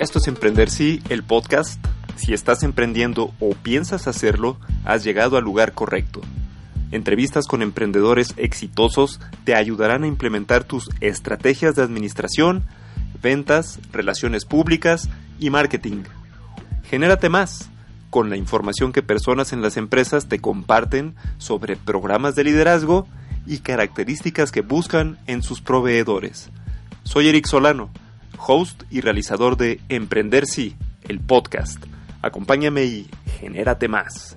Esto es Emprender Sí, el podcast. Si estás emprendiendo o piensas hacerlo, has llegado al lugar correcto. Entrevistas con emprendedores exitosos te ayudarán a implementar tus estrategias de administración, ventas, relaciones públicas y marketing. Genérate más con la información que personas en las empresas te comparten sobre programas de liderazgo y características que buscan en sus proveedores. Soy Eric Solano host y realizador de Emprender Sí, el podcast. Acompáñame y genérate más.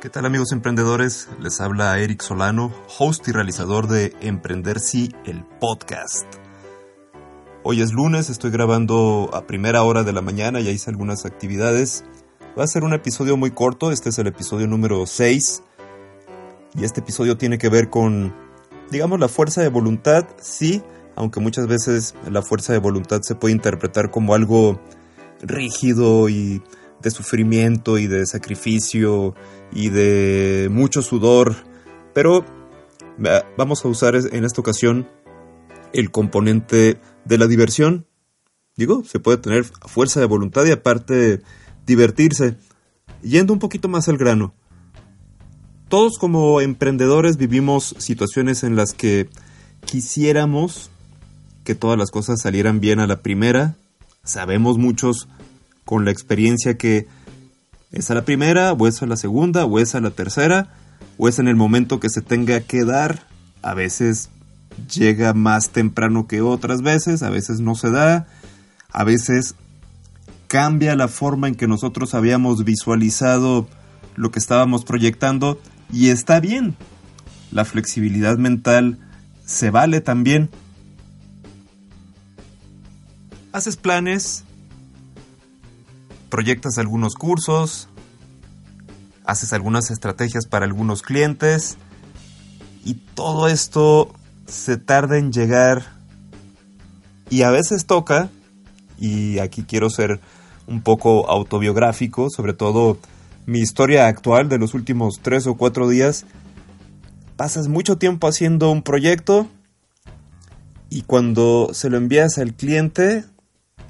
¿Qué tal amigos emprendedores? Les habla Eric Solano, host y realizador de Emprender Sí, el podcast. Hoy es lunes, estoy grabando a primera hora de la mañana, ya hice algunas actividades. Va a ser un episodio muy corto, este es el episodio número 6. Y este episodio tiene que ver con, digamos, la fuerza de voluntad, sí, aunque muchas veces la fuerza de voluntad se puede interpretar como algo rígido y de sufrimiento y de sacrificio y de mucho sudor, pero vamos a usar en esta ocasión el componente de la diversión. Digo, se puede tener fuerza de voluntad y aparte divertirse. Yendo un poquito más al grano. Todos como emprendedores vivimos situaciones en las que quisiéramos que todas las cosas salieran bien a la primera. Sabemos muchos con la experiencia que es a la primera, o es a la segunda, o es a la tercera, o es en el momento que se tenga que dar. A veces llega más temprano que otras veces, a veces no se da, a veces cambia la forma en que nosotros habíamos visualizado lo que estábamos proyectando y está bien. La flexibilidad mental se vale también haces planes, proyectas algunos cursos, haces algunas estrategias para algunos clientes y todo esto se tarda en llegar. Y a veces toca, y aquí quiero ser un poco autobiográfico, sobre todo mi historia actual de los últimos tres o cuatro días, pasas mucho tiempo haciendo un proyecto y cuando se lo envías al cliente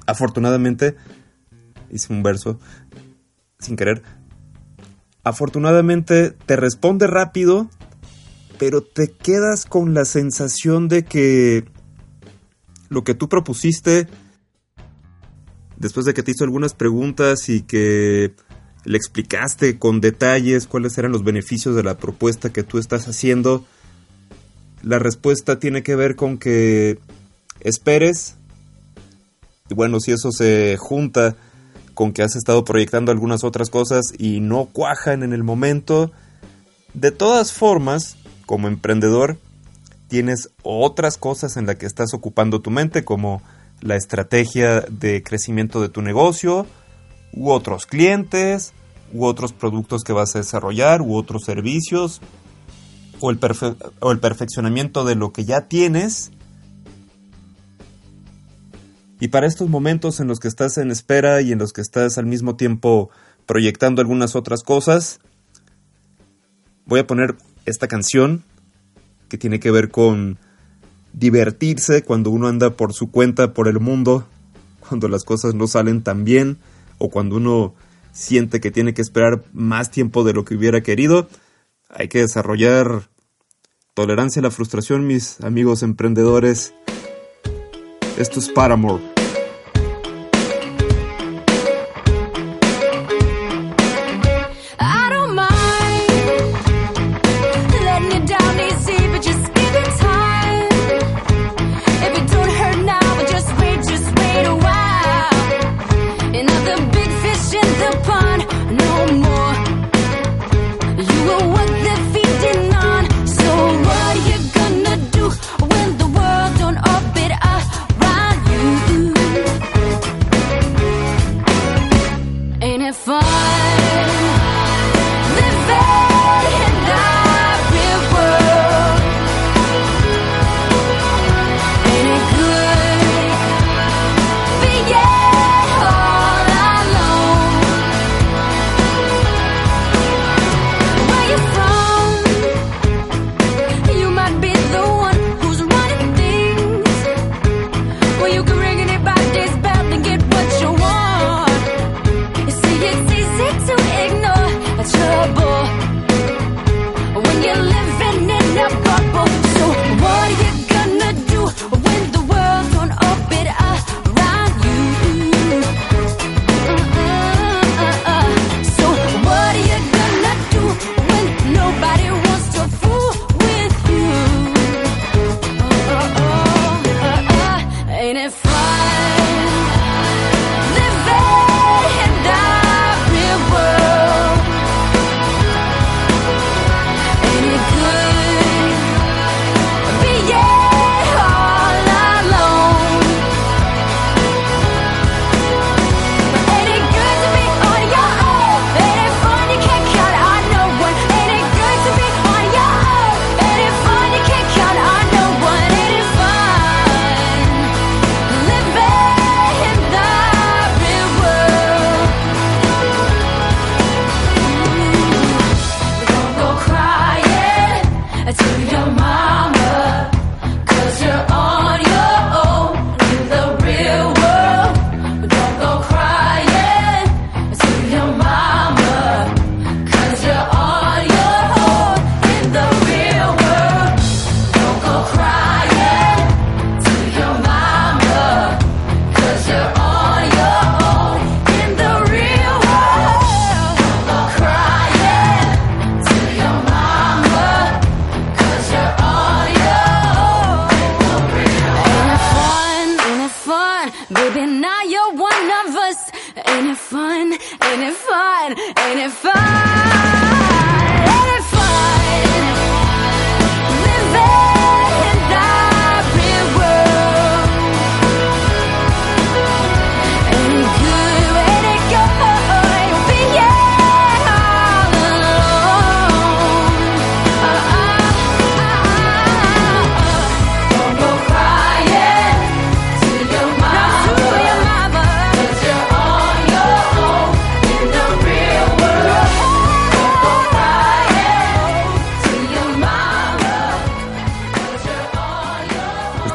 afortunadamente, hice un verso sin querer, afortunadamente te responde rápido, pero te quedas con la sensación de que lo que tú propusiste, después de que te hizo algunas preguntas y que le explicaste con detalles cuáles eran los beneficios de la propuesta que tú estás haciendo, la respuesta tiene que ver con que esperes y bueno, si eso se junta con que has estado proyectando algunas otras cosas y no cuajan en el momento, de todas formas, como emprendedor, tienes otras cosas en las que estás ocupando tu mente, como la estrategia de crecimiento de tu negocio, u otros clientes, u otros productos que vas a desarrollar, u otros servicios, o el, o el perfeccionamiento de lo que ya tienes y para estos momentos en los que estás en espera y en los que estás al mismo tiempo proyectando algunas otras cosas, voy a poner esta canción que tiene que ver con divertirse cuando uno anda por su cuenta por el mundo, cuando las cosas no salen tan bien o cuando uno siente que tiene que esperar más tiempo de lo que hubiera querido. Hay que desarrollar tolerancia a la frustración, mis amigos emprendedores. Esto es Paramore. Ain't it fun? Ain't it fun?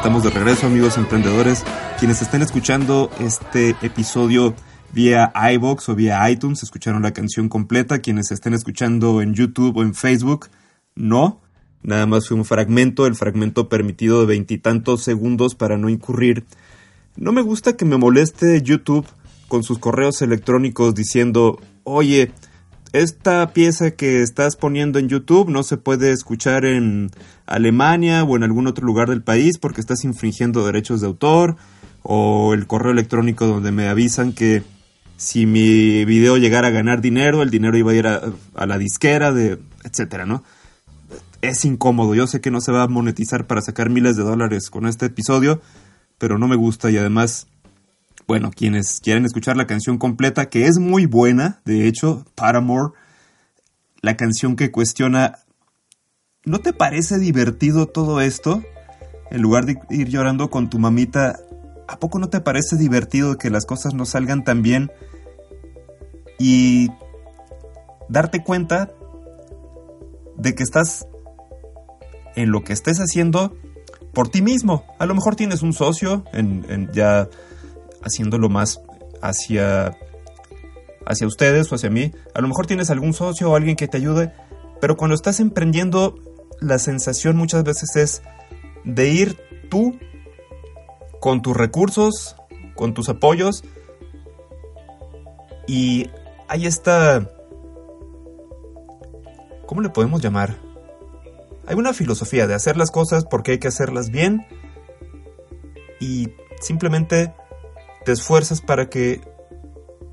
Estamos de regreso, amigos emprendedores. Quienes estén escuchando este episodio vía iBox o vía iTunes, escucharon la canción completa. Quienes estén escuchando en YouTube o en Facebook, no. Nada más fue un fragmento, el fragmento permitido de veintitantos segundos para no incurrir. No me gusta que me moleste YouTube con sus correos electrónicos diciendo, oye, esta pieza que estás poniendo en YouTube no se puede escuchar en Alemania o en algún otro lugar del país porque estás infringiendo derechos de autor o el correo electrónico donde me avisan que si mi video llegara a ganar dinero, el dinero iba a ir a, la disquera de etcétera, ¿no? es incómodo. Yo sé que no se va a monetizar para sacar miles de dólares con este episodio, pero no me gusta y además, bueno, quienes quieren escuchar la canción completa, que es muy buena, de hecho, Paramore, la canción que cuestiona, ¿no te parece divertido todo esto? En lugar de ir llorando con tu mamita, ¿a poco no te parece divertido que las cosas no salgan tan bien? Y darte cuenta de que estás en lo que estés haciendo por ti mismo. A lo mejor tienes un socio en, ya haciéndolo más hacia, hacia ustedes o hacia mí. A lo mejor tienes algún socio o alguien que te ayude, pero cuando estás emprendiendo, la sensación muchas veces es de ir tú con tus recursos, con tus apoyos, y hay esta... ¿Cómo le podemos llamar? Hay una filosofía de hacer las cosas porque hay que hacerlas bien y simplemente te esfuerzas para que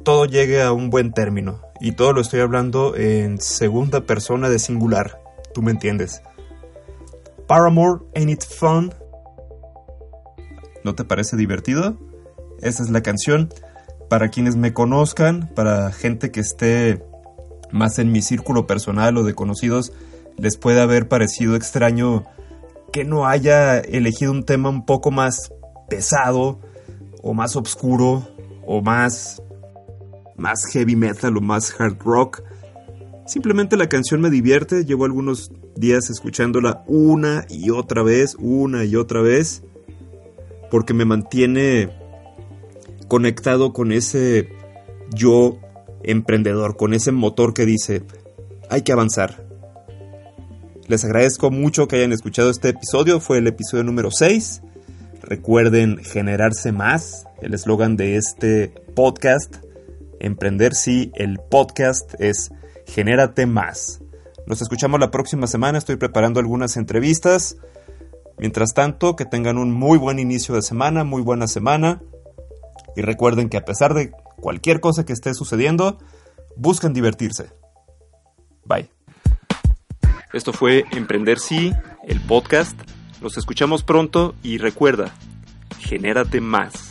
todo llegue a un buen término. Y todo lo estoy hablando en segunda persona de singular. Tú me entiendes. Paramore, Ain't It Fun? ¿No te parece divertido? Esa es la canción. Para quienes me conozcan, para gente que esté más en mi círculo personal o de conocidos, les puede haber parecido extraño que no haya elegido un tema un poco más pesado o más oscuro o más más heavy metal o más hard rock. Simplemente la canción me divierte, llevo algunos días escuchándola una y otra vez, una y otra vez, porque me mantiene conectado con ese yo emprendedor, con ese motor que dice, hay que avanzar, les agradezco mucho que hayan escuchado este episodio, fue el episodio número 6. Recuerden generarse más, el eslogan de este podcast. Emprender sí, el podcast es genérate más. Nos escuchamos la próxima semana, estoy preparando algunas entrevistas. Mientras tanto, que tengan un muy buen inicio de semana, muy buena semana. Y recuerden que a pesar de cualquier cosa que esté sucediendo, busquen divertirse. Bye. Esto fue Emprender Sí, el podcast. Nos escuchamos pronto y recuerda, genérate más.